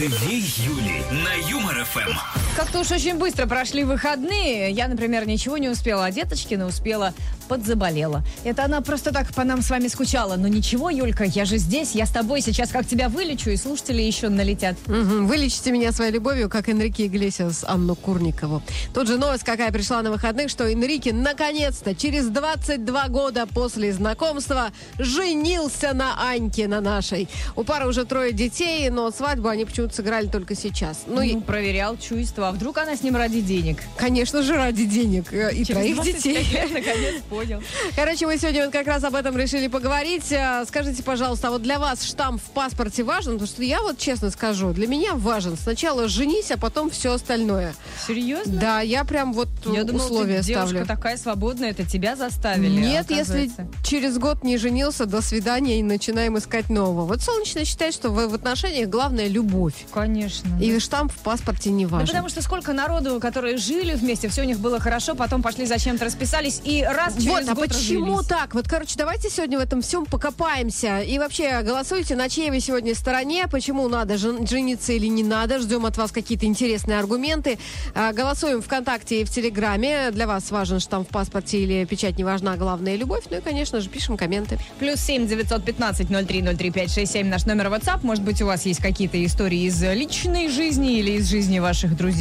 Две Юли на Юмор ФМ. Как-то уж очень быстро прошли выходные. Я, например, ничего не успела, а Деточкина успела, подзаболела. Это она просто так по нам с вами скучала. Но ничего, Юлька, я же здесь, я с тобой. Сейчас как тебя вылечу, и слушатели еще налетят. Мгм. Вылечите меня своей любовью, как Энрике Иглесиас Анну Курникову. Тут же новость, какая пришла на выходных, что Энрике наконец-то, через 22 года после знакомства, женился на Аньке, на нашей. У пары уже трое детей, но свадьбу они почему-то сыграли только сейчас. Ну, Ну, и, проверял чувства. А вдруг она с ним ради денег? конечно же, ради денег э, и Через троих 25 детей. лет, наконец понял. Короче, мы сегодня вот как раз об этом решили поговорить. А, Скажите, пожалуйста, а вот для вас штамп в паспорте важен? Потому что я вот честно скажу, для меня важен. Сначала женись, а потом все остальное. Серьезно? Да, я прям вот Я думала, условия ты девушка ставлю. такая свободная, это тебя заставили. Нет, если через год не женился, до свидания и начинаем искать нового. Вот Солнечная считает, что в, отношениях главное любовь. Конечно. И штамп в паспорте не Ну, важен. потому что сколько народу, которые жили вместе, все у них было хорошо, потом пошли зачем-то расписались и раз через Вот, а год почему развелись. так? Вот, короче, давайте сегодня в этом всем покопаемся. И вообще, голосуйте, на чьей вы сегодня стороне, почему надо жен- жениться или не надо. Ждем от вас какие-то интересные аргументы. А, голосуем ВКонтакте и в Телеграме. Для вас важен штамп в паспорте или печать не важна, главное любовь. Ну и, конечно же, пишем комменты. Плюс семь девятьсот пятнадцать ноль три ноль три пять шесть семь наш номер WhatsApp. Может быть, у вас есть какие-то истории из личной жизни или из жизни ваших друзей.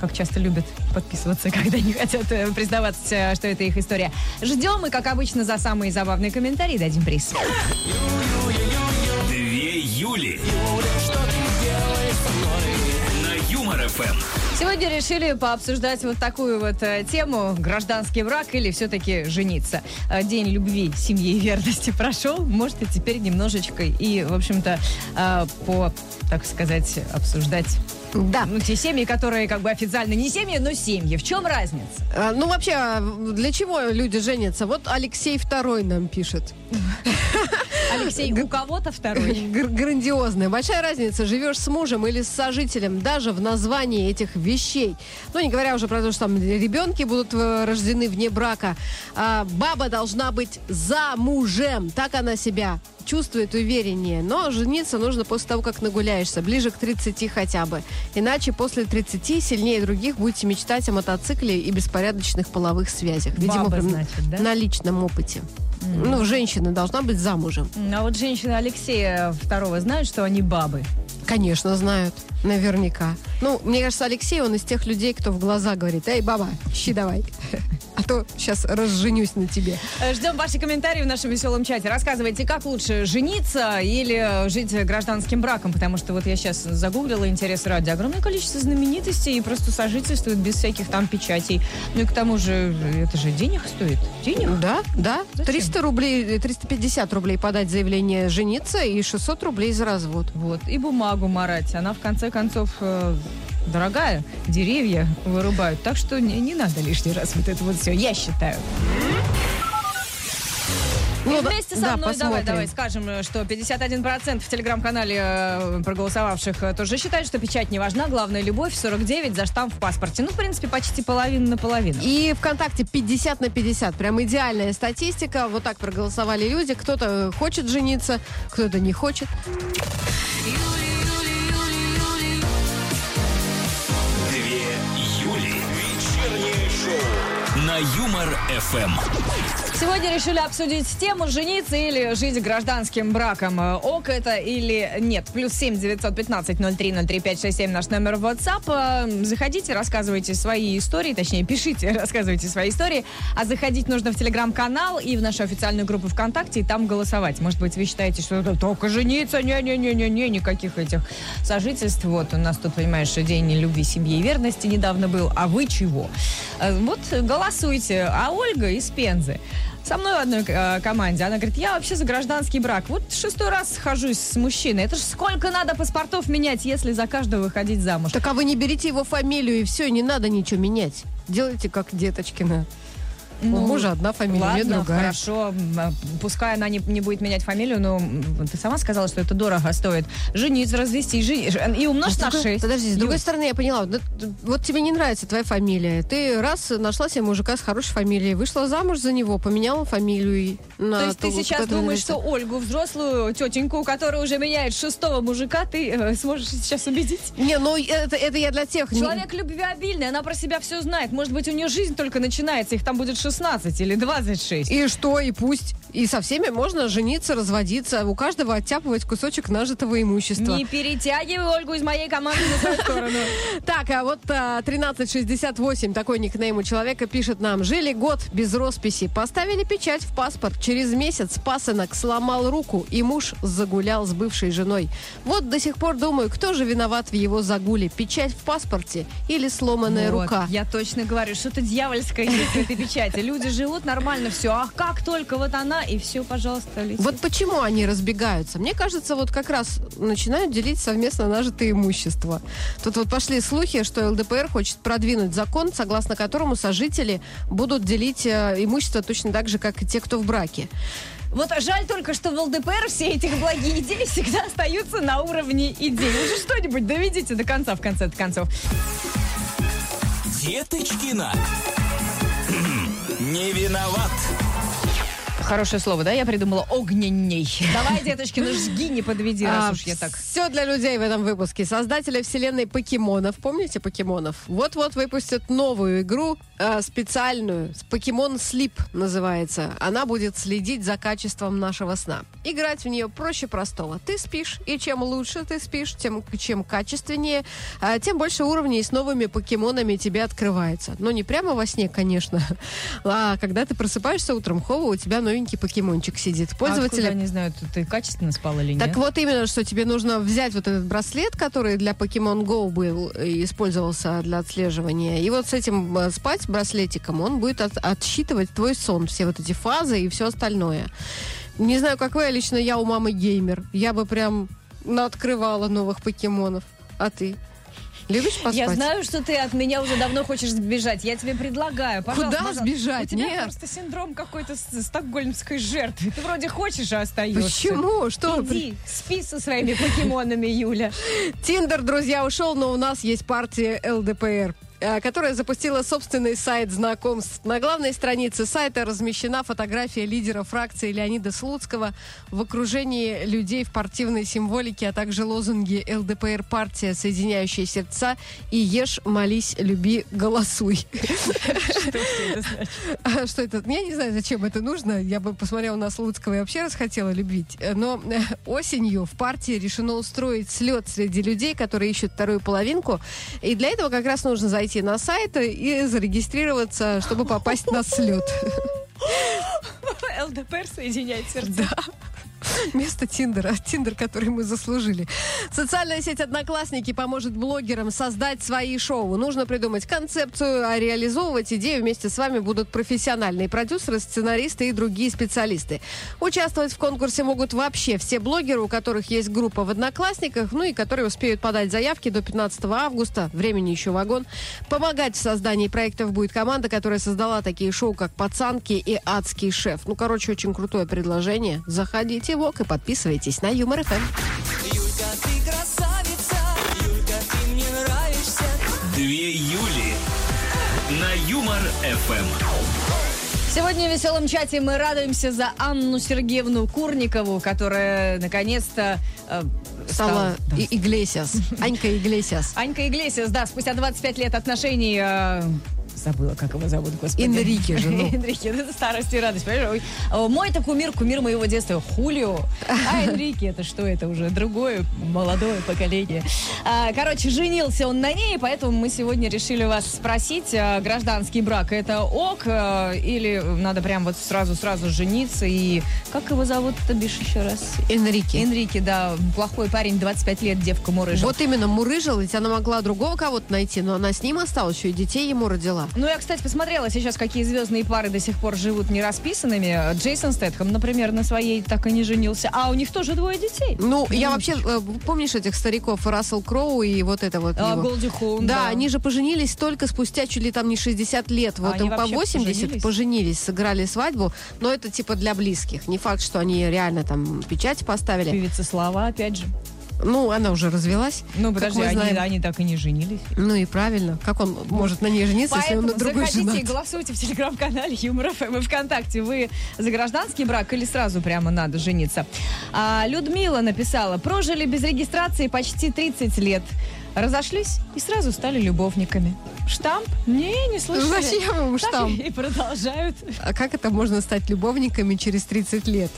Как часто любят подписываться, когда не хотят э, признаваться, что это их история. Ждем и, как обычно, за самые забавные комментарии дадим приз. Две Юли. На Юмор ФМ. Сегодня решили пообсуждать вот такую вот э, тему гражданский брак или все-таки жениться. Э, День любви, семьи и верности прошел. Может, и теперь немножечко и, в общем-то, по, так сказать, обсуждать Да. ну, те семьи, которые как бы официально не семьи, но семьи. В чем разница? А, Ну, вообще, а, для чего люди женятся? Вот Алексей Второй нам пишет. Алексей, у кого-то второй. Гр- грандиозная. Большая разница, живешь с мужем или с сожителем, даже в названии этих вещей. Ну, не говоря уже про то, что там ребенки будут э, рождены вне брака. А, баба должна быть замужем. Так она себя чувствует увереннее. Но жениться нужно после того, как нагуляешься, ближе к 30 хотя бы. Иначе после 30 сильнее других будете мечтать о мотоцикле и беспорядочных половых связях. Видимо, Баба, значит, да? на личном опыте. Ну, женщина должна быть замужем. А вот женщины Алексея второго знают, что они бабы. Конечно, знают. Наверняка. Ну, мне кажется, Алексей, он из тех людей, кто в глаза говорит, эй, баба, щи давай. А то сейчас разженюсь на тебе. Ждем ваши комментарии в нашем веселом чате. Рассказывайте, как лучше, жениться или жить гражданским браком? Потому что вот я сейчас загуглила интерес ради. Огромное количество знаменитостей и просто сожительствуют без всяких там печатей. Ну и к тому же, это же денег стоит. Денег? Да, да. Зачем? 300 рублей, 350 рублей подать заявление жениться и 600 рублей за развод. Вот. И бумагу марать. Она, в конце концов, э, дорогая. Деревья вырубают. Так что не, не надо лишний раз вот это вот все. Я считаю. Ну, И да- вместе со да, мной давай, посмотрим. давай скажем, э, что 51% в телеграм-канале э, проголосовавших э, тоже считают, что печать не важна, главная любовь, 49 за штамп в паспорте. Ну, в принципе, почти половина на половину. И ВКонтакте 50 на 50. Прям идеальная статистика. Вот так проголосовали люди. Кто-то хочет жениться, кто-то не хочет. Две Юмор ФМ. Сегодня решили обсудить тему жениться или жить гражданским браком. Э, Ок это или нет. Плюс семь девятьсот пятнадцать ноль три ноль три пять шесть семь наш номер в WhatsApp. Э, Заходите, рассказывайте свои истории, точнее, пишите, рассказывайте свои истории. А заходить нужно в телеграм-канал и в нашу официальную группу ВКонтакте и там голосовать. Может быть, вы считаете, что это только жениться, не-не-не-не-не, никаких этих сожительств. Вот у нас тут, понимаешь, день любви, семьи и верности недавно был. А вы чего? Э, Вот голосуйте. А Ольга из Пензы со мной в одной э, команде. Она говорит, я вообще за гражданский брак. Вот шестой раз схожусь с мужчиной. Это ж сколько надо паспортов менять, если за каждого выходить замуж? Так а вы не берите его фамилию и все, не надо ничего менять. Делайте как Деточкина. У мужа одна фамилия, у меня Ладно, другая. хорошо. А, Пускай она не, не будет менять фамилию, но ты сама сказала, что это дорого стоит. Жениться, развестись жи- и умножь С на другой- 6. Подожди, с другой стороны, я поняла, вот, вот тебе не нравится твоя фамилия. Ты раз нашла себе мужика с хорошей фамилией, вышла замуж за него, поменяла фамилию на То есть ты ту, сейчас которая думаешь, нравится. что Ольгу, взрослую тетеньку, которая уже меняет шестого мужика, ты э, сможешь сейчас убедить? Не, ну это, это я для тех... не- Человек любвеобильный, она про себя все знает. Может быть, у нее жизнь только начинается, их там будет 16 или 26. И что, и пусть. И со всеми можно жениться, разводиться, у каждого оттяпывать кусочек нажитого имущества. Не перетягивай Ольгу из моей команды на свою сторону. Так, а вот а, 1368, такой никнейм у человека, пишет нам. Жили год без росписи, поставили печать в паспорт. Через месяц пасынок сломал руку, и муж загулял с бывшей женой. Вот до сих пор думаю, кто же виноват в его загуле? Печать в паспорте или сломанная Вот, рука? Я точно говорю, что-то дьявольское есть в этой печати. Люди живут нормально, все. А как только вот она, и все, пожалуйста, летит. Вот почему они разбегаются? Мне кажется, вот как раз начинают делить совместно нажитое имущество. Тут вот пошли слухи, что ЛДПР хочет продвинуть закон, согласно которому сожители будут делить э, имущество точно так же, как и те, кто в браке. Вот жаль только, что в ЛДПР все эти благие идеи всегда остаются на уровне идей. Уже что-нибудь доведите до конца, в конце концов. Деточкина. Не виноват. Хорошее слово, да? Я придумала огненней. Давай, деточки, ну жги, не подведи, раз уж я так. Все для людей в этом выпуске. Создатели вселенной покемонов, помните покемонов? Вот-вот выпустят новую игру, э, специальную, покемон Sleep называется. Она будет следить за качеством нашего сна. Играть в нее проще простого. Ты спишь, и чем лучше ты спишь, тем чем качественнее, э, тем больше уровней с новыми покемонами тебе открывается. Но не прямо во сне, конечно, а когда ты просыпаешься утром, хова, у тебя новенький покемончик сидит. Пользователи Откуда они знают, ты качественно спал или нет? так вот именно, что тебе нужно взять вот этот браслет, который для Pokemon Go был и использовался для отслеживания. И вот с этим э, спать браслетиком, он будет от- отсчитывать твой сон, все вот эти фазы и все остальное. Не знаю, как вы, а лично я у мамы геймер. Я бы прям открывала новых покемонов. А ты? Любишь поспать? Я знаю, что ты от меня уже давно хочешь сбежать. Я тебе предлагаю. Пожалуйста, Куда пожалуйста. сбежать? У тебя Нет. просто синдром какой-то стокгольмской жертвы. Ты вроде хочешь, а остаешься. Почему? Что? Иди, спи со своими покемонами, Юля. Тиндер, друзья, ушел, но у нас есть партия ЛДПР которая запустила собственный сайт знакомств. На главной странице сайта размещена фотография лидера фракции Леонида Слуцкого в окружении людей в партийной символике, а также лозунги ЛДПР «Партия, соединяющая сердца» и «Ешь, молись, люби, голосуй». А Что это? Я не знаю, зачем это нужно. Я бы посмотрела на Слуцкого и вообще расхотела любить. Но э, осенью в партии решено устроить слет среди людей, которые ищут вторую половинку. И для этого как раз нужно зайти на сайт и зарегистрироваться, чтобы попасть на слет. ЛДПР соединяет сердца. Вместо Тиндера. Тиндер, который мы заслужили. Социальная сеть «Одноклассники» поможет блогерам создать свои шоу. Нужно придумать концепцию, а реализовывать идею вместе с вами будут профессиональные продюсеры, сценаристы и другие специалисты. Участвовать в конкурсе могут вообще все блогеры, у которых есть группа в «Одноклассниках», ну и которые успеют подать заявки до 15 августа. Времени еще вагон. Помогать в создании проектов будет команда, которая создала такие шоу, как «Пацанки» и «Адский шеф». Ну, короче, очень крутое предложение. Заходите в ОК и подписывайтесь на Юмор ФМ. Юлька, ты красавица, Юлька, ты мне нравишься. Две Юли. На Юмор ФМ. Сегодня в веселом чате мы радуемся за Анну Сергеевну Курникову, которая наконец-то э, Стала Да. и Иглесиас. Анька Иглесиас. Анька Иглесиас, да, спустя 25 лет отношений... э, Забыла, как его зовут, господи. Энрике же, ну. Энрике, это старость и радость, понимаешь? Ой, Мой-то кумир, кумир моего детства, Хулио. А Энрике, это что, это уже другое молодое поколение. А, Короче, женился он на ней, поэтому мы сегодня решили вас спросить, а, гражданский брак это ок а, или надо прям вот сразу-сразу жениться и... Как его зовут-то, бишь еще раз? Энрике. Энрике, да, плохой парень, 25 лет, девка мурыжа. Вот именно мурыжил, ведь она могла другого кого-то найти, но она с ним осталась, еще и детей ему родила. Поняла. Ну, я, кстати, посмотрела сейчас, какие звездные пары до сих пор живут не расписанными. Джейсон Стэтхэм, например, на своей так и не женился. А у них тоже двое детей. Ну, я вообще, э, помнишь этих стариков, Рассел Кроу и вот это вот А, его? Голди Хоун, Да, да. они же поженились только спустя чуть ли там не 60 лет. Вот они им по вообще 80 поженились? поженились, сыграли свадьбу, но это типа для близких. Не факт, что они реально там печать поставили. Певица Слава, опять же. Ну, она уже развелась. Ну, подожди, они, знаем. они так и не женились. Ну и правильно. Как он может на ней жениться, если он на другой заходите и голосуйте в телеграм-канале Юмор ФМ и ВКонтакте. Вы за гражданский брак или сразу прямо надо жениться? А, Людмила написала, прожили без регистрации почти 30 лет. Разошлись и сразу стали любовниками. Штамп? Не, не слышали. Зачем им Так штамп? И продолжают. А как это можно стать любовниками через 30 лет?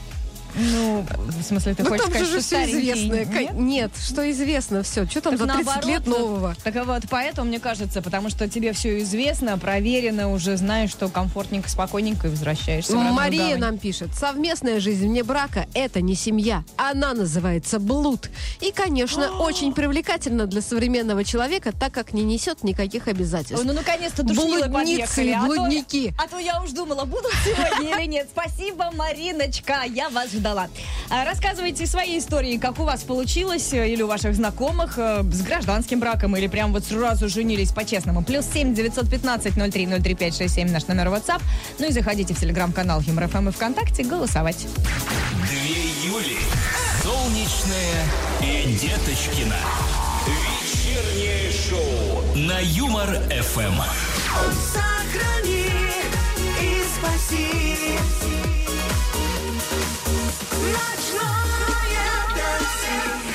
Ну, в смысле, ты ну хочешь там сказать, же что все старенькие известно. нет? Нет, что известно, все. Что там Так за 30 наоборот, лет нового? Так вот, поэтому, мне кажется, потому что тебе все известно, проверено, уже знаешь, что комфортненько, спокойненько и возвращаешься Мария гавань. нам пишет, совместная жизнь вне брака – это не семья, она называется блуд. И, конечно, очень привлекательно для современного человека, так как не несет никаких Ой, обязательств. ну, наконец-то душнилы Блудницы подъехали. и а то- блудники. А то, я уж думала, будут сегодня или нет. Спасибо, Мариночка, я вас ждала. А, Рассказывайте свои истории, как у вас получилось, э, или у ваших знакомых, э, с гражданским браком, или прям вот сразу женились по-честному. Плюс семь девятьсот пятнадцать ноль три ноль три пять шесть семь наш номер WhatsApp. Ну и заходите в телеграм-канал Юмор ФМ и ВКонтакте голосовать. Две Юли. Солнечная и Деточкина. Вечернее шоу на Юмор ФМ. Сохрани и спаси Ночное такси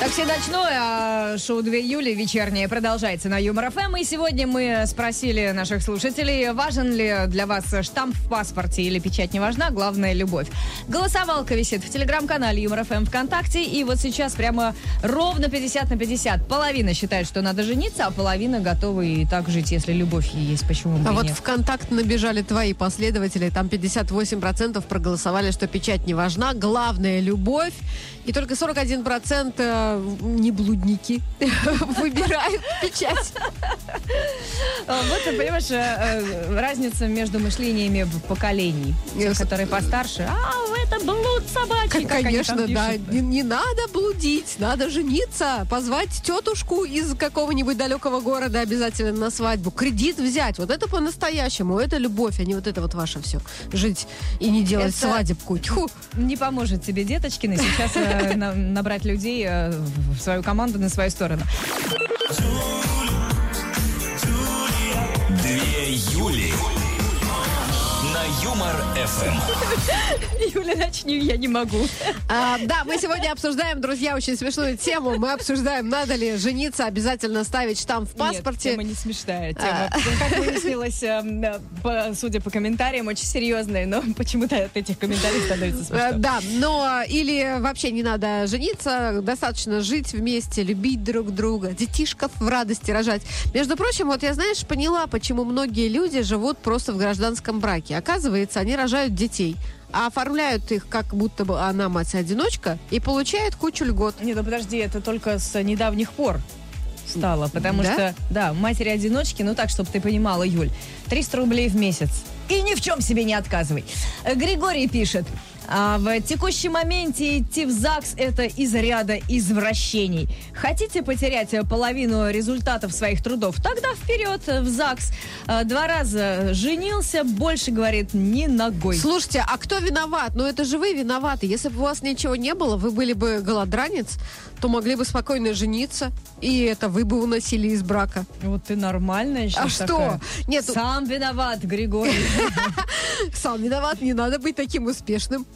Такси ночное, а шоу 2 июля вечернее продолжается на Юмор ФМ. И сегодня мы спросили наших слушателей, важен ли для вас штамп в паспорте или печать не важна, главное любовь. Голосовалка висит в телеграм-канале Юмор ФМ ВКонтакте. И вот сейчас прямо ровно 50 на 50. Половина считает, что надо жениться, а половина готова и так жить, если любовь есть. Почему бы А вот нет? в контакт набежали твои последователи, там 58% проголосовали, что печать не важна, главное любовь, и только 41% э, не блудники выбирают печать. А, Вот, ты понимаешь, э, э, разница между мышлениями в. Те, Yes. которые постарше, а, это блуд собачий, Конечно, да. Не, не надо блудить, надо жениться, позвать тетушку из какого-нибудь далекого города обязательно на свадьбу, кредит взять. Вот это по-настоящему, это любовь, а не вот это вот ваше все. Жить и не делать Это- свадебку. Тьфу. Не поможет тебе, Деточкина, сейчас э, набрать людей э, в свою команду, на свою сторону. Две Юли. Юмор ФМ. Юля, начни, я не могу. А, да, мы сегодня обсуждаем, друзья, очень смешную тему. Мы обсуждаем, надо ли жениться, обязательно ставить штамп в паспорте. Нет, тема не смешная. Тема, как выяснилось, э, э, по- судя по комментариям, очень серьезная, но почему-то от этих комментариев становится Э, смешно. Да, но или вообще не надо жениться, достаточно жить вместе, любить друг друга, детишков в радости рожать. Между прочим, вот я, знаешь, поняла, почему многие люди живут просто в гражданском браке. Оказывается, они рожают детей, а оформляют их, как будто бы она мать-одиночка, и получают кучу льгот. Не, ну подожди, это только с недавних пор стало, потому Да? что, да, матери-одиночки, ну так, чтобы ты понимала, Юль, 300 рублей в месяц. И ни в чем себе не отказывай. Э, Григорий пишет, а в текущем моменте идти в ЗАГС это из ряда извращений. Хотите потерять половину результатов своих трудов? Тогда вперед в ЗАГС. Э, Два раза женился, больше, говорит, ни ногой. Слушайте, а кто виноват? Ну это же вы виноваты. Если бы у вас ничего не было, вы были бы голодранец, то могли бы спокойно жениться, и это вы бы уносили из брака. Вот ты нормальная А сейчас что? такая. Нет, Сам виноват, Григорий. сам виноват, не надо быть таким успешным.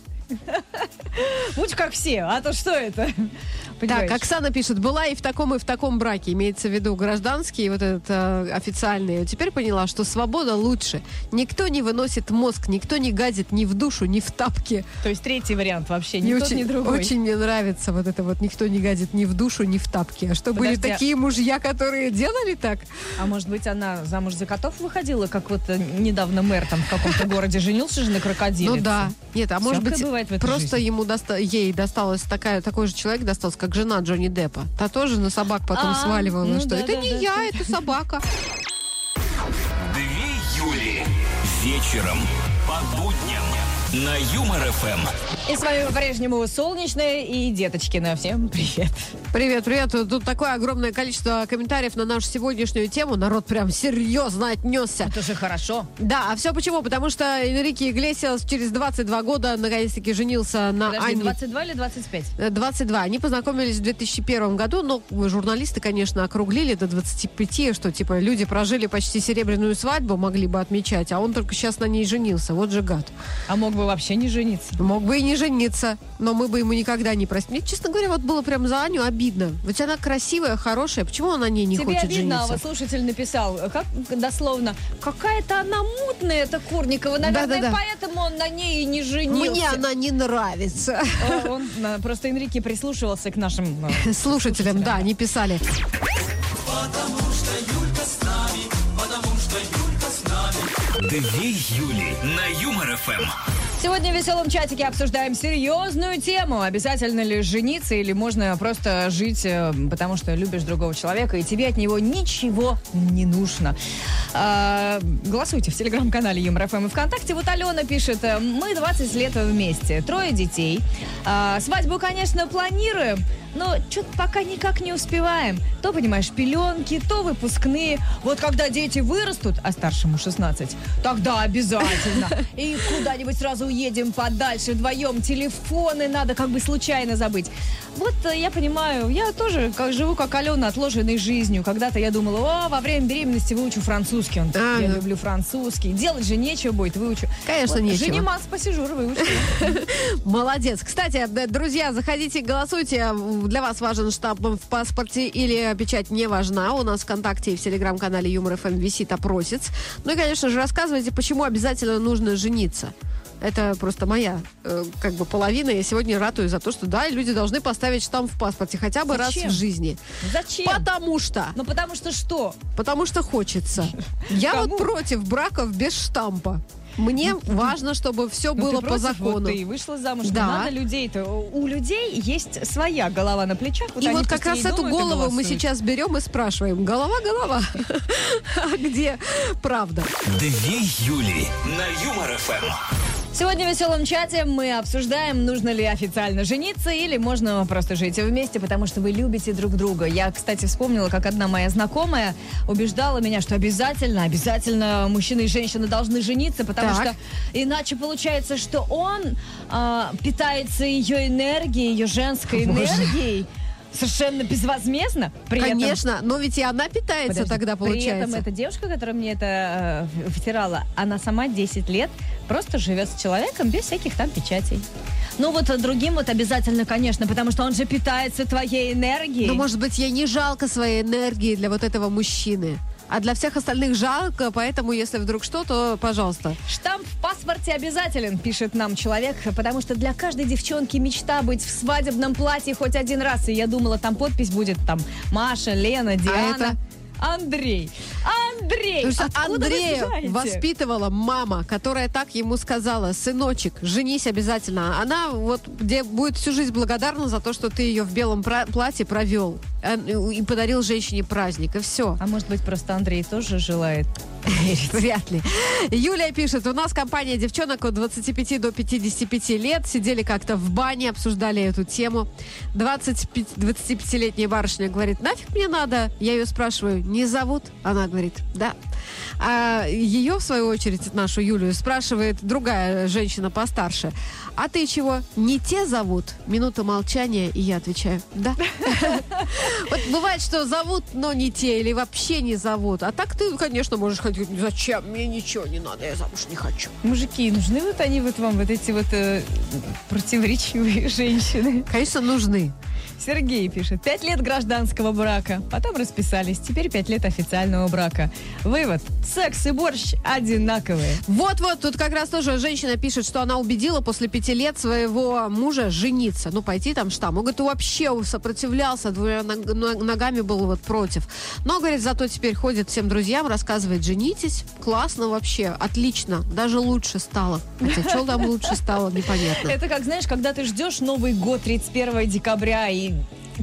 Будь как все, а то что это? Понимаешь? Так, Оксана пишет, была и в таком, и в таком браке. Имеется в виду гражданский, вот этот э, официальный. Теперь поняла, что свобода лучше. Никто не выносит мозг, никто не гадит ни в душу, ни в тапки. То есть третий вариант вообще, тот, очень, ни другой. очень мне нравится вот это вот «никто не гадит ни в душу, ни в тапки». А что, были Подожди, а- такие мужья, которые делали так? А может быть, она замуж за котов выходила, как вот э, недавно мэр там в каком-то городе женился же на крокодиле. Ну да. Нет, а может быть, бывает в этой Просто жизни. ему доста- ей досталось такая, такой же человек достался, как жена Джонни Деппа. Та тоже на собак потом А, сваливала, ну что да, это да, не да. я, это собака. Две Юли. Вечером по будням на Юмор ФМ. И с вами по-прежнему Солнечная и Деточкина. Всем привет. Привет, привет. Тут такое огромное количество комментариев на нашу сегодняшнюю тему. Народ прям серьезно отнесся. Это же хорошо. Да, а все почему? Потому что Энрике Иглесиас через 22 года наконец-таки женился на Подожди, Анне 22 или 25? Э, 22. Они познакомились в 2001 году, но журналисты, конечно, округлили до 25, что типа люди прожили почти серебряную свадьбу, могли бы отмечать, а он только сейчас на ней женился. Вот же гад. А мог бы вообще не жениться. Мог бы и не жениться, но мы бы ему никогда не простили. Мне, честно говоря, вот было прям за Аню обидно. Ведь она красивая, хорошая, почему он на ней не Тебе хочет обидно, а жениться? вот слушатель написал, как дословно, какая-то она мутная, эта Курникова, наверное, Да-да-да. поэтому он на ней и не женился. Мне она не нравится. А, Он, а, просто Энрике прислушивался к нашим... а, Слушателям, да, они писали. Две Юли на Юмор ФМ. Сегодня в веселом чатике обсуждаем серьезную тему. Обязательно ли жениться или можно просто жить, э, потому что любишь другого человека, и тебе от него ничего не нужно. А, голосуйте в телеграм-канале Юмор ФМ и ВКонтакте. Вот Алена пишет, мы 20 лет вместе, трое детей. А, свадьбу, конечно, планируем, но что-то пока никак не успеваем. То, понимаешь, пеленки, то выпускные. Вот когда дети вырастут, а старшему 16, тогда обязательно. И куда-нибудь сразу уедем подальше вдвоем. Телефоны надо как бы случайно забыть. Вот э, я понимаю, я тоже как, живу как Алена, отложенной жизнью. Когда-то я думала, о, во время беременности выучу французский. Он, А, я люблю французский. Делать же нечего будет, выучу. Конечно, нечего. Женимас посижу, выучу. Молодец. Кстати, д- друзья, заходите, голосуйте. Для вас важен штамп в паспорте или печать не важна. У нас в ВКонтакте и в Телеграм-канале Юмор ФМ висит опросец. Ну и, конечно же, рассказывайте, почему обязательно нужно жениться. Это просто моя э, как бы половина. Я сегодня ратую за то, что да, люди должны поставить штамп в паспорте хотя бы Зачем? раз в жизни. Зачем? Потому что. Ну потому что что? Потому что хочется. Я Кому? вот против браков без штампа. Мне важно, чтобы все Ну, было ты по против, закону. Вот ты вышла замуж. Да. Надо людей-то. У людей есть своя голова на плечах. И вот как раз эту думают, голову мы сейчас берем и спрашиваем. Голова, голова. А где правда? Две Юли на Юмор ФМ. Сегодня в веселом чате мы обсуждаем, нужно ли официально жениться или можно просто жить вместе, потому что вы любите друг друга. Я, кстати, вспомнила, как одна моя знакомая убеждала меня, что обязательно, обязательно мужчина и женщина должны жениться, потому Так. что иначе получается, что он а, питается ее энергией, ее женской Боже. энергией совершенно безвозмездно. При этом Конечно, но ведь и она питается Подожди, тогда, При этом получается. эта девушка, которая мне это э, втирала, она сама 10 лет просто живет с человеком без всяких там печатей. Ну вот другим вот обязательно, конечно, потому что он же питается твоей энергией. Но, может быть, ей не жалко своей энергии для вот этого мужчины. А для всех остальных жалко, поэтому, если вдруг что, то, пожалуйста. Штамп в паспорте обязателен, пишет нам человек, потому что для каждой девчонки мечта быть в свадебном платье хоть один раз. И я думала, там подпись будет там Маша, Лена, Диана. это? Андрей. Андрей! Откуда вы Андрея воспитывала мама, которая так ему сказала, сыночек, женись обязательно. Она вот где будет всю жизнь благодарна за то, что ты ее в белом платье провел э, и подарил женщине праздник, и все. А может быть, просто Андрей тоже желает Вряд ли. Юлия пишет, у нас компания девчонок от 25 до 55 лет. Сидели как-то в бане, обсуждали эту тему. 25, 25-летняя барышня говорит, нафиг мне надо? Я ее спрашиваю, не зовут? Она говорит, да. А ее, в свою очередь, нашу Юлию, спрашивает другая женщина постарше. А ты чего, не те зовут? Минута молчания, и я отвечаю, да. Вот бывает, что зовут, но не те, или вообще не зовут. А так ты, конечно, можешь ходить, зачем? Мне ничего не надо, я замуж не хочу. Мужики, нужны вот они вот вам, вот эти вот э, противоречивые женщины? Конечно, нужны. Сергей пишет. Пять лет гражданского брака. Потом расписались. Теперь пять лет официального брака. Вывод. Секс и борщ одинаковые. Вот-вот, тут как раз тоже женщина пишет, что она убедила после пяти лет своего мужа жениться. Ну, пойти там что? Могут, вообще сопротивлялся, двумя ног- ног- ногами был вот против. Но, говорит, зато теперь ходит всем друзьям, рассказывает, женитесь, классно вообще, отлично, даже лучше стало. Хотя, что там лучше стало, непонятно. Это как, знаешь, когда ты ждешь Новый год 31 декабря и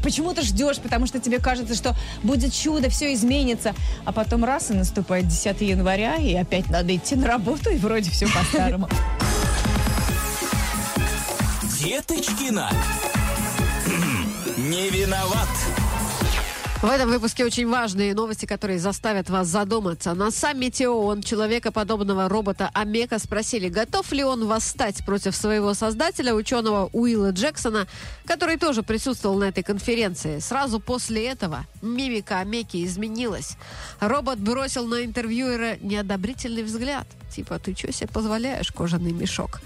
почему ты ждешь, потому что тебе кажется, что будет чудо, все изменится, а потом раз и наступает 10 января, и опять надо идти на работу, и вроде все по-старому. Деточкина. Хм, Не виноват. В этом выпуске очень важные новости, которые заставят вас задуматься. На саммите ООН человекоподобного робота Амека спросили, готов ли он восстать против своего создателя, ученого Уилла Джексона, который тоже присутствовал на этой конференции. Сразу после этого мимика Амеки изменилась. Робот бросил на интервьюера неодобрительный взгляд. Типа, ты что себе позволяешь, кожаный мешок?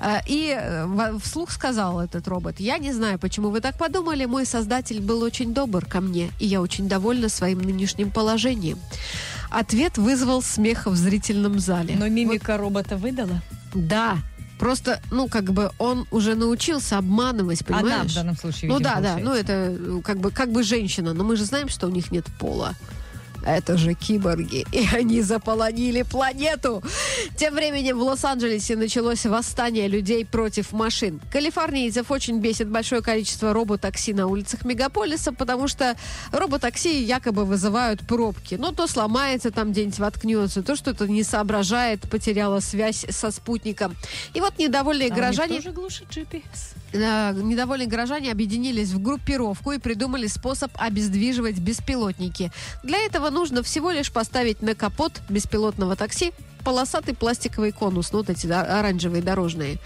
А, И э, вслух сказал этот робот, я не знаю, почему вы так подумали, мой создатель был очень добр ко мне, и я очень довольна своим нынешним положением. Ответ вызвал смех в зрительном зале. Но мимика робота выдала. Да, просто, ну, как бы он уже научился обманывать, Она понимаешь? в данном случае, Ну видимо, да, да, ну получается. это ну, как бы, как бы женщина, но мы же знаем, что у них нет пола. Это же киборги, и они заполонили планету. Тем временем в Лос-Анджелесе началось восстание людей против машин. Калифорнийцев очень бесит большое количество роботакси на улицах мегаполиса, потому что роботакси якобы вызывают пробки. Ну, то сломается там где-нибудь, воткнется, то что-то не соображает, потеряла связь со спутником. И вот недовольные А у них горожане... тоже глушит GPS. Э, Недовольные горожане объединились в группировку и придумали способ обездвиживать беспилотники. Для этого нужно всего лишь поставить на капот беспилотного такси полосатый пластиковый конус, ну вот эти да, оранжевые дорожные.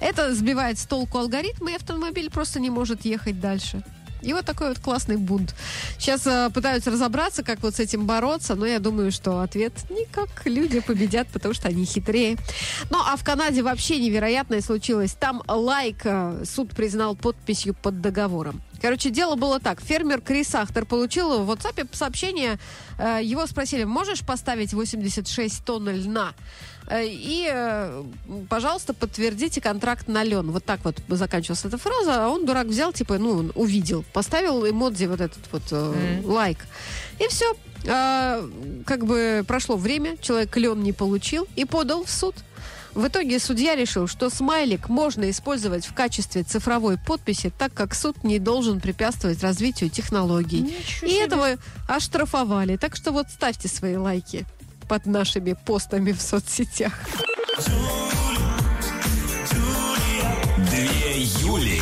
Это сбивает с толку алгоритм, и автомобиль просто не может ехать дальше. И вот такой вот классный бунт. Сейчас э, пытаются разобраться, как вот с этим бороться, но я думаю, что ответ никак люди победят, потому что они хитрее. Ну, а в Канаде вообще невероятное случилось. Там лайк э, суд признал подписью под договором. Короче, дело было так. Фермер Крис Ахтер получил в WhatsApp сообщение. э, Его спросили, можешь поставить 86 тонн льна? Э, И, э, пожалуйста, подтвердите контракт на лен. Вот так вот заканчивалась эта фраза. А он, дурак, взял, типа, ну, он увидел. Поставил эмодзи вот этот вот э, лайк. И все. как бы прошло время, человек лен не получил и подал в суд. В итоге судья решил, что смайлик можно использовать в качестве цифровой подписи, так как суд не должен препятствовать развитию технологий. Ничего И себе. этого оштрафовали. Так что вот ставьте свои лайки под нашими постами в соцсетях. Две Юли.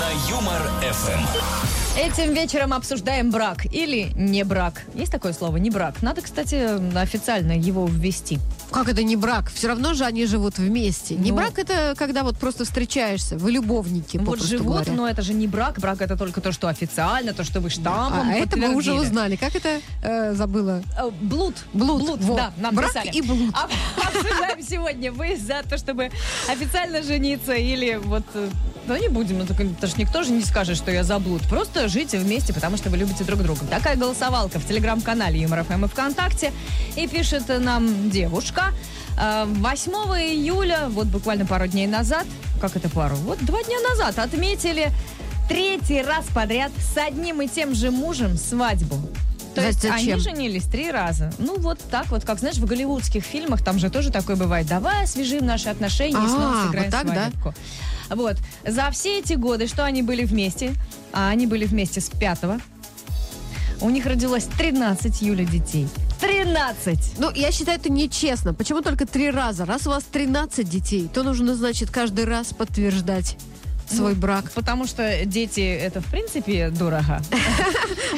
На Юмор ФМ. Этим вечером обсуждаем брак или не брак. Есть такое слово, не брак. Надо, кстати, официально его ввести. Как это не брак? Все равно же они живут вместе. Не Ну. брак это когда вот просто встречаешься, вы любовники, вот попросту живут, говоря. но это же не брак. Брак это только то, что официально, то, что вы штампом А это мы уже узнали. Как это э, забыла? Э, Блуд. Блуд. вот. да, нам Брак писали. и блуд. Об- Обсуждаем сегодня. Вы за то, чтобы официально жениться или вот... э, Ну, не будем, ну, так- потому что никто же не скажет, что я за блуд. Просто жить вместе, потому что вы любите друг друга. Такая голосовалка в телеграм-канале Юмор ФМ и ВКонтакте. И пишет нам девушка. Э, 8 июля, вот буквально пару дней назад, как это пару? Вот два дня назад отметили третий раз подряд с одним и тем же мужем свадьбу. То есть Зачем? они женились три раза. Ну, вот так вот, как, знаешь, в голливудских фильмах, там же тоже такое бывает. Давай освежим наши отношения и снова А, сыграем вот так, да? свадебку. Вот. За все эти годы, что они были вместе, а они были вместе с пятого, у них родилось 13 Юля детей. 13! Ну, я считаю, это нечестно. Почему только три раза? Раз у вас 13 детей, то нужно, значит, каждый раз подтверждать свой Ну, брак. Потому что дети это в принципе дорого.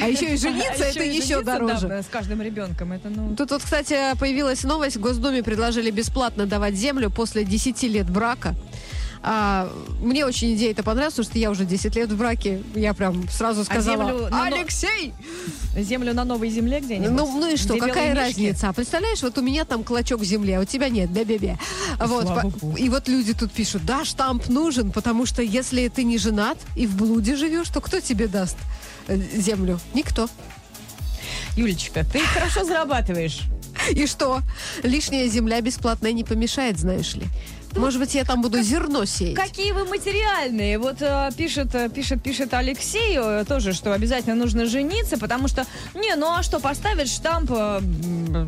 А еще и жениться, А это еще дороже. с каждым ребенком. Это ну. Тут вот, кстати, появилась новость. В Госдуме предложили бесплатно давать землю после 10 лет брака. А, мне очень идея это понравилась, потому что я уже 10 лет в браке. Я прям сразу сказала, землю на но- Алексей! Землю на новой земле где-нибудь? Ну, ну и что, Где какая разница? А представляешь, вот у меня там клочок земли, а у тебя нет, бе-бе-бе. Вот, слава по- и вот люди тут пишут, да, штамп нужен, потому что если ты не женат и в блуде живешь, то кто тебе даст э, землю? Никто. Юлечка, ты хорошо зарабатываешь. И что? Лишняя земля бесплатная не помешает, знаешь ли. Может быть, я там буду зерно сеять. Какие вы материальные. Вот э, пишет, э, пишет, пишет Алексей э, тоже, что обязательно нужно жениться, потому что, не, ну а что, поставить штамп, э,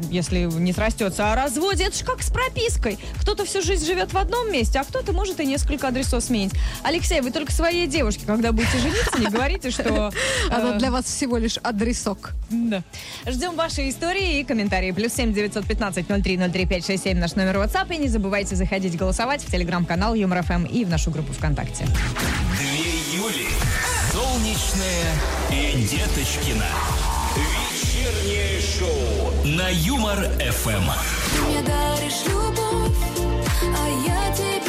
если не срастется о разводе, это же как с пропиской. Кто-то всю жизнь живет в одном месте, а кто-то может и несколько адресов сменить. Алексей, вы только своей девушке, когда будете жениться, не говорите, что... э, Она для вас всего лишь адресок. Да. Ждем ваши истории и комментарии. Плюс семь девятьсот пятнадцать ноль три ноль три пять шесть семь наш номер WhatsApp. И не забывайте заходить голосовать в телеграм-канал Юмор ФМ и в нашу группу ВКонтакте. Две Юли. Солнечная и Деточкина. Вечернее шоу на Юмор ФМ. Мне даришь любовь, а я тебе.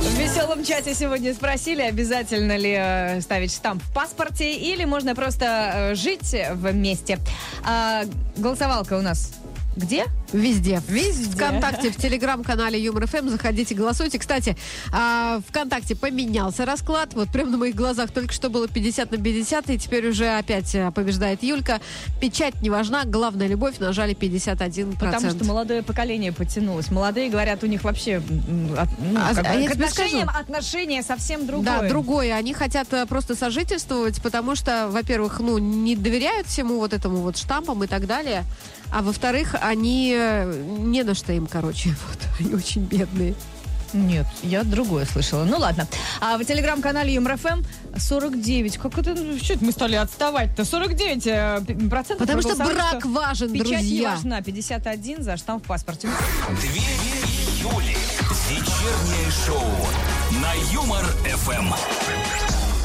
В веселом чате сегодня спросили, обязательно ли э, ставить штамп в паспорте или можно просто э, жить вместе. А, голосовалка у нас где? Везде. Везде. ВКонтакте, в телеграм-канале Юмор ФМ. Заходите, голосуйте. Кстати, а, ВКонтакте поменялся расклад. Вот прямо на моих глазах только что было 50 на 50, и теперь уже опять а, побеждает Юлька. Печать не важна, главная любовь нажали 51%. Потому что молодое поколение подтянулось. Молодые говорят, у них вообще ну, А- как а я к отношениям скажу. отношения совсем другое. Да, другое. Они хотят э, просто сожительствовать, потому что, во-первых, ну, не доверяют всему вот этому вот штампам и так далее. А во-вторых, они э, не на что им, короче. Вот, они очень бедные. Нет, я другое слышала. Ну ладно. А в телеграм-канале Юмор ФМ 49. Как это? ну, Что это мы стали отставать-то? 49 э, процентов Потому что брак важен, Печать не друзья. важна. 51 за штамп в паспорте. Две Юли. Вечернее шоу на Юмор ФМ. Э,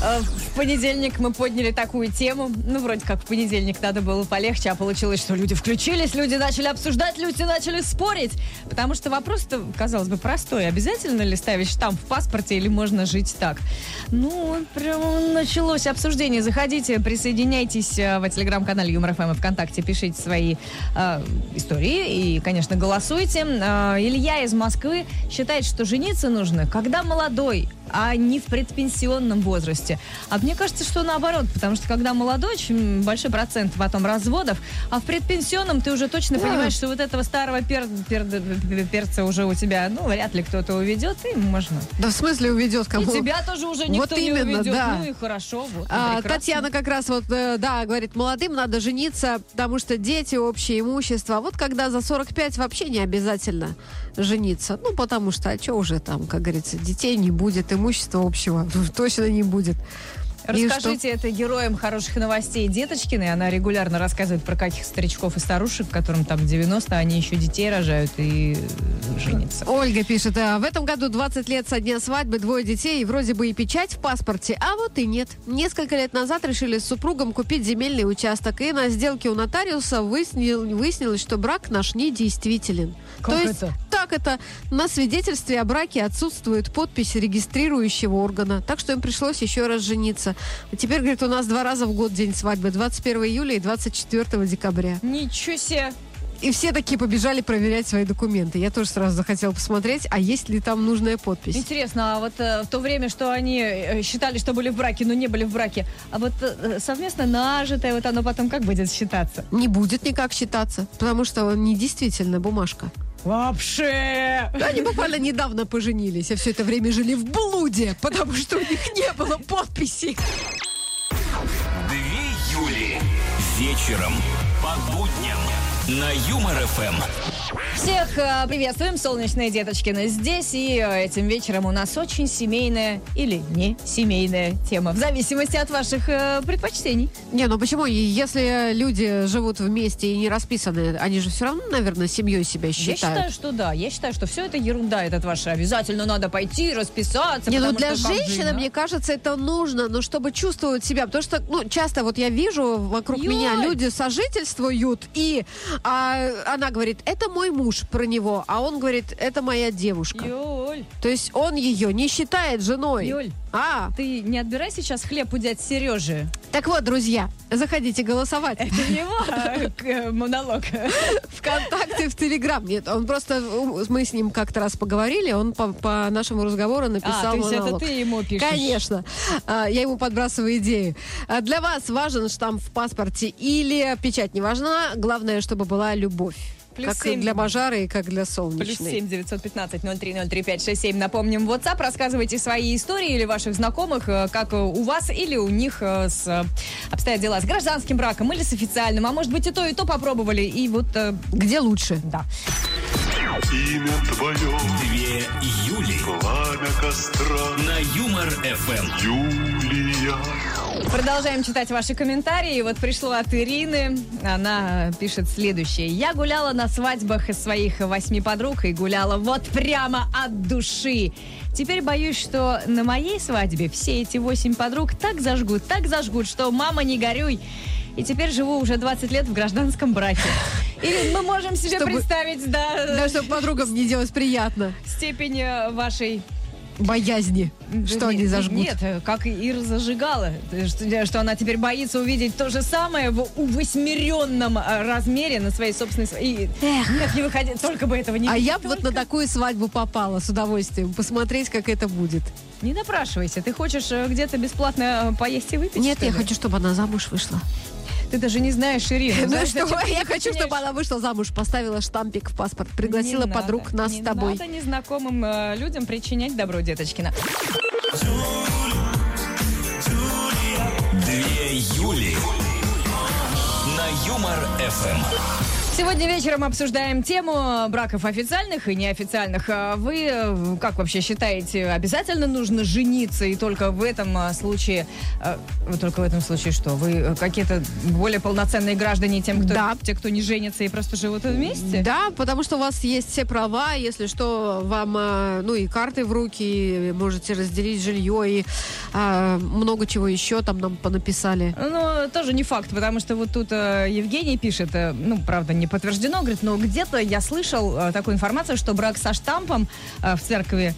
В понедельник мы подняли такую тему. Ну, вроде как в понедельник надо было полегче, а получилось, что люди включились, люди начали обсуждать, люди начали спорить. Потому что вопрос-то, казалось бы, простой. Обязательно ли ставить штамп в паспорте или можно жить так? Ну, прям началось обсуждение. Заходите, присоединяйтесь э, в телеграм-канале Юмор ФМ и ВКонтакте, пишите свои э, истории и, конечно, голосуйте. Э, Илья из Москвы считает, что жениться нужно, когда молодой, а не в предпенсионном возрасте. А мне кажется, что наоборот, потому что когда молодой, очень большой процент потом разводов, а в предпенсионном ты уже точно понимаешь, что вот этого старого пер- пер- перца уже у тебя, ну, вряд ли кто-то уведет, и можно. Да в смысле уведет кому? И тебя тоже уже никто Вот не именно, уведет. да. Ну и хорошо, вот. А, прекрасно. Татьяна как раз вот, э, да, говорит, молодым надо жениться, потому что дети, общее имущество. А вот когда за 45 вообще не обязательно жениться. Ну, потому что, а что уже там, как говорится, детей не будет, имущества общего точно не будет. Расскажите это героям хороших новостей Деточкиной. Она регулярно рассказывает про каких старичков и старушек, которым там 90, а они еще детей рожают и э, женятся. Ольга пишет, а, в этом году 20 лет со дня свадьбы, двое детей, и вроде бы и печать в паспорте, а вот и нет. Несколько лет назад решили с супругом купить земельный участок, и на сделке у нотариуса выяснил- выяснилось, что брак наш недействителен. Как То есть, это? так это, на свидетельстве о браке отсутствует подпись регистрирующего органа, так что им пришлось еще раз жениться. А теперь, говорит, у нас два раза в год день свадьбы, 21 июля и 24 декабря. Ничего себе! И все такие побежали проверять свои документы. Я тоже сразу захотела посмотреть, а есть ли там нужная подпись. Интересно, а вот э, в то время, что они э, считали, что были в браке, но не были в браке, а вот э, совместно нажитое, вот оно потом как будет считаться? Не будет никак считаться, потому что он не действительно бумажка. Вообще! Да, Они буквально недавно поженились, а все это время жили в блуде, потому что у них не было подписи. Две Юли. Вечером по будням на Юмор ФМ. Всех э, приветствуем, солнечные деточкины здесь, и э, этим вечером у нас очень семейная или не семейная тема, в зависимости от ваших э, предпочтений. Не, ну почему? Если люди живут вместе и не расписаны, они же все равно, наверное, семьей себя Я считают. считаю, что да, я считаю, что все это ерунда, этот ваш обязательно надо пойти, расписаться. Не, ну для женщины, мне кажется, это нужно, но чтобы чувствовать себя. Потому что, ну, часто вот я вижу вокруг Юль! меня люди сожительствуют, и а, она говорит, это мой муж про него, а он говорит, это моя девушка. Юль, То есть он ее не считает женой. Юль, А, ты не отбирай сейчас хлеб у дяди Сережи. так вот, друзья, заходите голосовать. Это его а, э, монолог. ВКонтакте, в Телеграм. Нет, он просто, мы с ним как-то раз поговорили, он по, по нашему разговору А, написал то есть это монолог. ты ему пишешь? Конечно. А, Я ему подбрасываю идею. А, Для вас важен штамп в паспорте или печать не важна, главное, чтобы была любовь. Плюс как семь. для Мажары и как для Плюс Солнечной. 7 915 0303 567. Напомним, WhatsApp. Рассказывайте свои истории или ваших знакомых, э, как э, у вас или у них э, с, обстоят дела с гражданским браком или с официальным. А может быть и то, и то попробовали. И вот, Где лучше? да. Имя твое, Две Юли пламя костра, на Юмор ФМ. Юлия. Продолжаем читать ваши комментарии. Вот пришло от Ирины. Она пишет следующее. Я гуляла на свадьбах из своих восьми подруг и гуляла вот прямо от души. Теперь боюсь, что на моей свадьбе все эти восемь подруг так зажгут, так зажгут, что мама не горюй. И теперь живу уже 20 лет в гражданском браке. Ирин, мы можем себе Чтобы- представить, да, Да, чтобы подругам не делать приятно. степень вашей Боязни, что они нет, зажгут. Нет, как Ира зажигала. Что, что она теперь боится увидеть то же самое в увосьмеренном а, размере на своей собственной... И, нет, не выходи, только бы этого не А я бы вот на такую свадьбу попала с удовольствием, посмотреть, как это будет. Не напрашивайся. Ты хочешь э, где-то бесплатно э, поесть и выпить? Нет, я хочу, чтобы она замуж вышла. Ты даже не знаешь Ирину. Ну что, я не хочу, чтобы она вышла замуж, поставила штампик в паспорт, пригласила Не подруг нас не с тобой. надо незнакомым э, людям причинять добро, деточкина. Две Юли на Юмор ФМ. Сегодня вечером обсуждаем тему браков официальных и неофициальных. А Вы э, как вообще считаете, обязательно нужно жениться и только в этом а, случае, э, только в этом случае что? Вы э, какие-то более полноценные граждане тем, кто, Да. те, кто не женится и просто живут вместе? Да, потому что у вас есть все права, если что, вам, ну, и карты в руки, можете разделить жилье, и а, много чего еще там нам понаписали. Ну, тоже не факт, потому что вот тут Евгений пишет, ну, правда, не подтверждено, говорит, но где-то я слышал э, такую информацию, что брак со штампом э, в церкви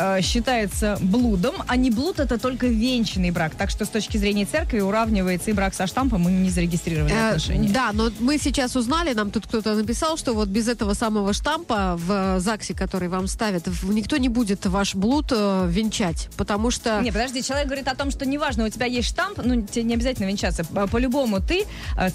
э, считается блудом, а не блуд это только венчанный брак. Так что с точки зрения церкви уравнивается и брак со штампом, и незарегистрированные Э, отношения. Да, но мы сейчас узнали, нам тут кто-то написал, что вот без этого самого штампа в ЗАГСе, который вам ставят, никто не будет ваш блуд э, венчать, потому что... Не, подожди, человек говорит о том, что неважно, у тебя есть штамп, ну, тебе не обязательно венчаться. По- По-любому ты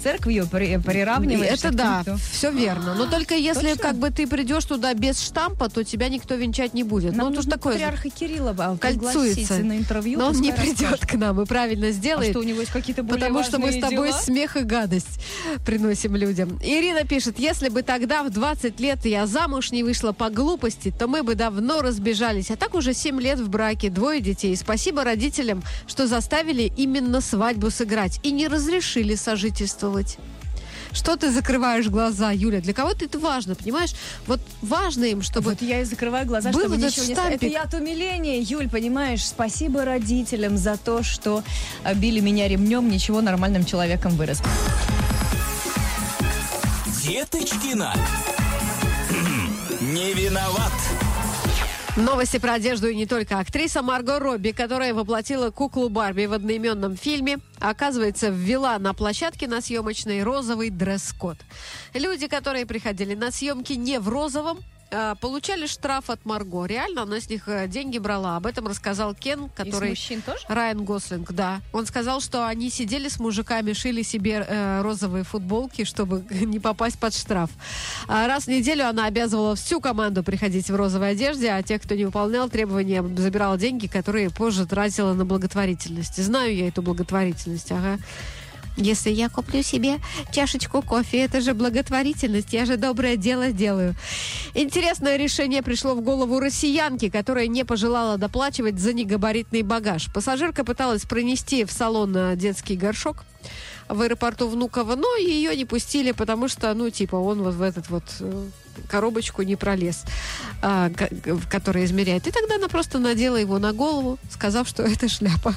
церковью при- приравниваешься Это да, все верно. Но только если Точно? как бы ты придешь туда без штампа, то тебя никто венчать не будет. Нам ну, это ж нужно такое. Патриарха Кирилла а, кольцуется. на интервью. Но он не придет расскажет. к нам и правильно А сделает. что, у него есть какие-то более Потому что мы с тобой дела? смех и гадость приносим людям. Ирина пишет, если бы тогда в 20 лет я замуж не вышла по глупости, то мы бы давно разбежались. А так уже 7 лет в браке, двое детей. Спасибо родителям, что заставили именно свадьбу сыграть и не разрешили сожительствовать. Что ты закрываешь глаза, Юля? Для кого-то это важно, понимаешь? Вот важно им, чтобы... Вот я и закрываю глаза, Был чтобы ничего не... штампик. Это я от умиления, Юль, понимаешь? Спасибо родителям за то, что э, били меня ремнем, ничего нормальным человеком вырос. Деточкина. Не виноват. Новости про одежду и не только. Актриса Марго Робби, которая воплотила куклу Барби в одноименном фильме, оказывается, ввела на площадке на съемочной розовый дресс-код. Люди, которые приходили на съемки не в розовом, получали штраф от Марго. Реально она с них э, деньги брала. Об этом рассказал Кен, который... И с мужчин тоже? Райан Гослинг, да. Он сказал, что они сидели с мужиками, шили себе э, розовые футболки, чтобы не попасть под штраф. А раз в неделю она обязывала всю команду приходить в розовой одежде, а тех, кто не выполнял требования, забирала деньги, которые позже тратила на благотворительность. Знаю я эту благотворительность, ага. Если я куплю себе чашечку кофе, это же благотворительность, я же доброе дело делаю. Интересное решение пришло в голову россиянки, которая не пожелала доплачивать за негабаритный багаж. Пассажирка пыталась пронести в салон э, детский горшок в аэропорту Внуково, но ее не пустили, потому что, ну, типа, он вот в этот вот э, коробочку не пролез, а, которой измеряет. И тогда она просто надела его на голову, сказав, что это шляпа.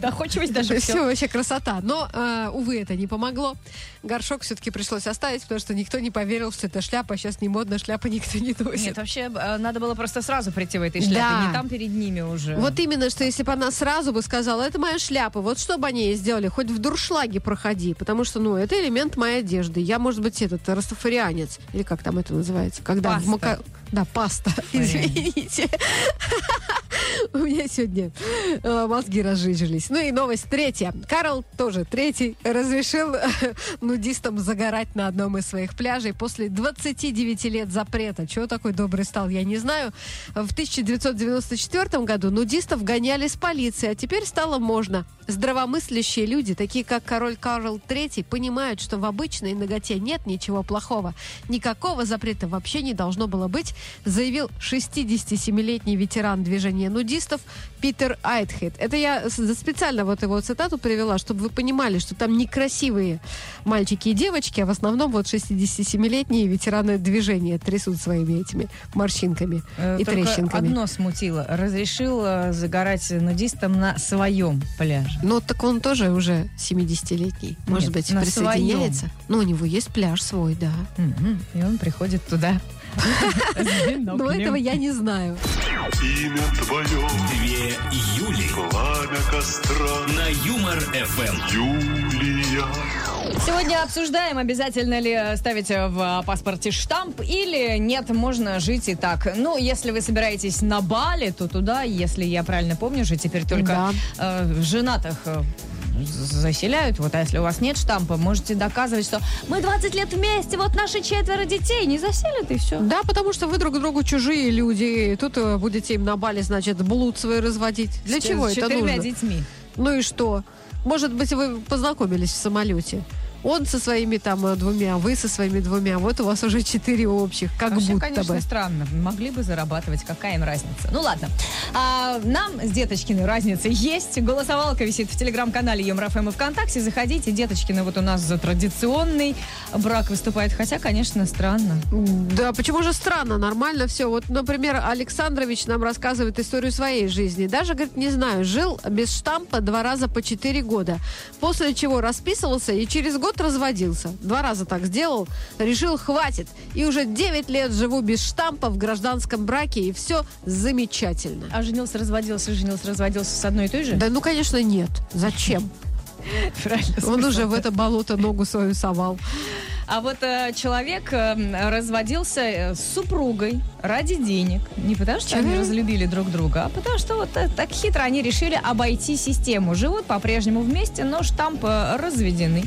Доходчивость даже Все все. вообще красота. Но, а, увы, это не помогло. Горшок все-таки пришлось оставить, потому что никто не поверил, что это шляпа. Сейчас не модно, шляпа никто не носит. Нет, вообще э, надо было просто сразу прийти в этой шляпе, Да. не там перед ними уже. Вот именно, что если бы она сразу бы сказала, это моя шляпа, вот что бы они ей сделали, хоть в дуршлаге проходи, потому что, ну, это элемент моей одежды. Я, может быть, этот растафарианец, или как там это называется, когда в Паста. мака- Да, паста, извините. У меня сегодня э, мозги разжижились. Ну и новость третья. Карл тоже третий разрешил э, нудистам загорать на одном из своих пляжей после 29 лет запрета. Чего такой добрый стал, я не знаю. В 1994 году нудистов гоняли с полицией, а теперь стало можно. Здравомыслящие люди, такие как король Карл III, понимают, что в обычной ноготе нет ничего плохого. Никакого запрета вообще не должно было быть, заявил 67-летний ветеран движения нудистов Питер Айтхед. Это я специально вот его цитату привела, чтобы вы понимали, что там некрасивые мальчики и девочки, а в основном вот 67-летние ветераны движения трясут своими этими морщинками Э, и только трещинками. одно смутило. Разрешил э, загорать нудистам на своем пляже. Ну, так он тоже уже 70-летний. Может Нет, быть, присоединяется. Ну, у него есть пляж свой, да. И он приходит туда. Но этого я не знаю. Имя твое, Две Юли пламя костра, на Юмор ФМ. Юлия. Сегодня обсуждаем, обязательно ли ставить в паспорте штамп или нет, можно жить и так. Ну, если вы собираетесь на Бали, то туда, если я правильно помню, же теперь только э, женатых э, заселяют. Вот, а если у вас нет штампа, можете доказывать, что мы 20 лет вместе, вот наши четверо детей не заселят и все. Да, потому что вы друг другу чужие люди. И тут э, будете им на бале, значит, блуд свой разводить. Для С- чего с это четырьмя нужно? детьми. Ну и что? Может быть, вы познакомились в самолете. Он со своими там э, двумя, вы со своими двумя. Вот у вас уже четыре общих, как Вообще, будто конечно, бы. странно. Могли бы зарабатывать, какая им разница. Ну ладно. А, нам с Деточкиной разница есть. Голосовалка висит в телеграм-канале ЕмРФМ и ВКонтакте. Заходите. Деточкина вот у нас за традиционный брак выступает. Хотя, конечно, странно. Да, почему же странно? Нормально все. Вот, например, Александрович нам рассказывает историю своей жизни. Даже, говорит, не знаю, жил без штампа два раза по четыре года. После чего расписывался и через год разводился. Два раза так сделал. Решил, хватит. И уже 9 лет живу без штампа в гражданском браке, и все замечательно. А женился, разводился, женился, разводился с одной и той же? Да ну, конечно, нет. Зачем? Правильно Он уже в это болото ногу свою совал. А вот э, человек э, разводился с супругой ради денег. Не потому что они разлюбили друг друга, а потому что вот э, так хитро они решили обойти систему. Живут по-прежнему вместе, но штамп э, разведены.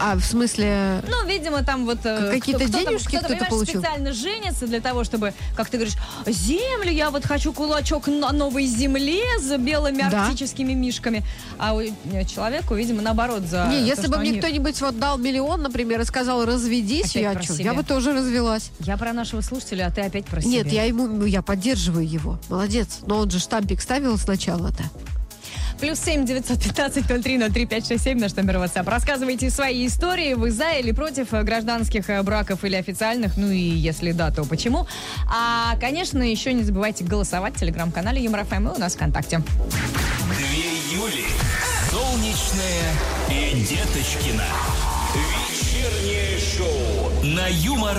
А, в смысле... Ну, видимо, там вот... э, Какие-то кто- кто-то- денежки кто-то понимаешь, получил? специально женится для того, чтобы, как ты говоришь, землю, я вот хочу кулачок на новой земле с белыми Да. арктическими мишками. А у, э, человеку, видимо, наоборот, за Не, то, если бы мне они- кто-нибудь вот дал миллион, например, и сказал разведись, Опять я чё, я бы тоже развелась. Я про нашего слушателя, а ты опять про Нет, себя. я ему, я поддерживаю его. Молодец. Но он же штампик ставил сначала-то. Плюс семь девятьсот пятнадцать ноль три ноль три пять шесть семь наш номер WhatsApp. Рассказывайте свои истории. Вы за или против гражданских э, браков или официальных? Ну и если да, то почему? А, конечно, еще не забывайте голосовать в телеграм-канале ЮморФМ и у нас ВКонтакте. Две Юли. Солнечная и Деточкина. Вечернее шоу на Юмор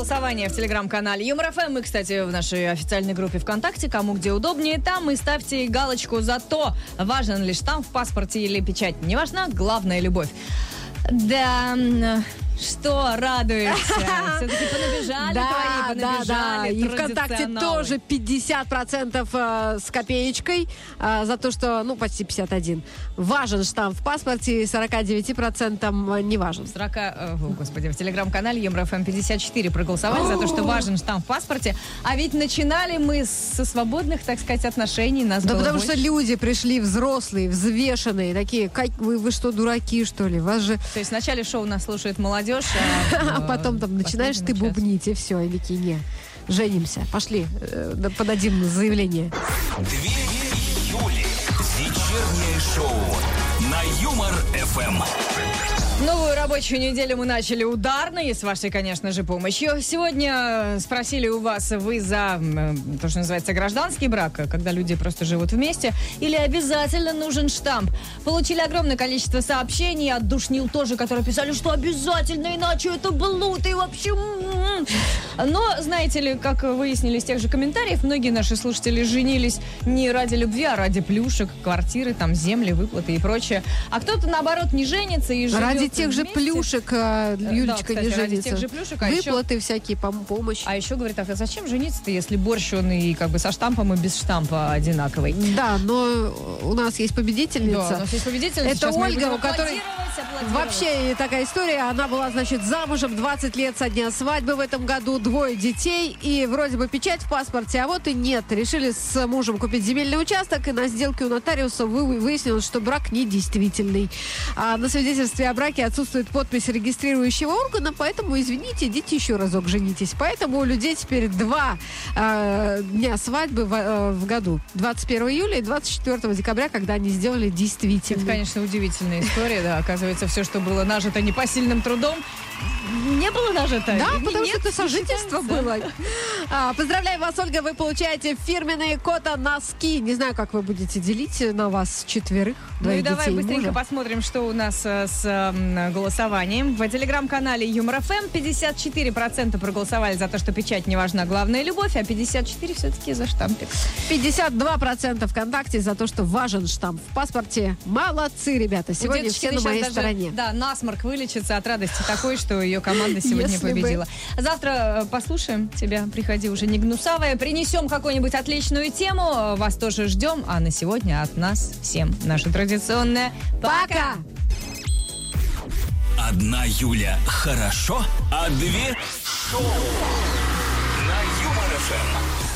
голосование в телеграм-канале Юмор ФМ. Мы, кстати, в нашей официальной группе ВКонтакте. Кому где удобнее, там и ставьте галочку за то, важен ли штамп в паспорте или печать. Не важна, главная любовь. Да, что радуешься? Все-таки понабежали твои, понабежали И ВКонтакте тоже 50% э, с копеечкой э, за то, что, ну, почти 51. Важен штамп в паспорте, 49% не важен. 40, э, о, господи, в телеграм-канале ЕвроФМ 54 проголосовали за то, что важен штамп в паспорте. А ведь начинали мы со свободных, так сказать, отношений. Нас Да потому что больше. люди пришли взрослые, взвешенные, такие, как вы, вы что, дураки, что ли? Вас же... То есть в начале шоу нас слушает молодежь, А а, потом там начинаешь ты бубнить, и все, и такие, не, женимся, пошли, э, да, подадим заявление. Две шоу на Юмор ФМ. Новую рабочую неделю мы начали ударно, и с вашей, конечно же, помощью. Сегодня э, спросили у вас, вы за э, то, что называется гражданский брак, когда люди просто живут вместе, или обязательно нужен штамп. Получили огромное количество сообщений от душнил тоже, которые писали, что обязательно, иначе это блуд, и вообще... м-м-м. Но, знаете ли, как выяснили из тех же комментариев, многие наши слушатели женились не ради любви, а ради плюшек, квартиры, там, земли, выплаты и прочее. А кто-то, наоборот, не женится и живет Ради тех же вместе. плюшек э, да, Юлечка кстати, не женится. тех же плюшек, а еще- Выплаты всякие, пом- помощь. А еще говорит, а зачем жениться-то, если борщ он и как бы со штампом и без штампа одинаковый? Да, но у нас есть победительница. Да, у нас есть победительница. Это Сейчас Ольга, у которой. Вообще такая история. Она была, значит, замужем 20 лет со дня свадьбы в этом году, двое детей, и вроде бы печать в паспорте, а вот и нет. Решили с мужем купить земельный участок, и на сделке у нотариуса вы- выяснилось, что брак недействительный. А на свидетельстве о браке отсутствует подпись регистрирующего органа, поэтому, извините, идите еще разок женитесь. Поэтому у людей теперь два э, дня свадьбы в, э, в году. 21 июля и 24 декабря, когда они сделали Это, действительно. конечно, удивительная история, да. Оказывается, все, что было нажито непосильным трудом, не было нажито. Да, И потому нет, что это сожительство было. А, поздравляю вас, Ольга, вы получаете фирменные кота носки. Не знаю, как вы будете делить на вас четверых. Ну и давай быстренько мужа. посмотрим, что у нас э, с голосованием. В телеграм-канале Юмор ФМ 54% проголосовали за то, что печать не важна, главная любовь, а 54% все-таки за штампик. 52% ВКонтакте за то, что важен штамп в паспорте. Молодцы, ребята. Сегодня все на моей даже, стороне. Да, насморк вылечится от радости такой, что ее команда сегодня Если бы. победила. Завтра э, послушаем тебя. Приходи уже не гнусавая. Принесем какую-нибудь отличную тему. Вас тоже ждем. А на сегодня от нас всем наше традиционное Пока! Одна Юля хорошо, а две шоу на Юмор ФМ.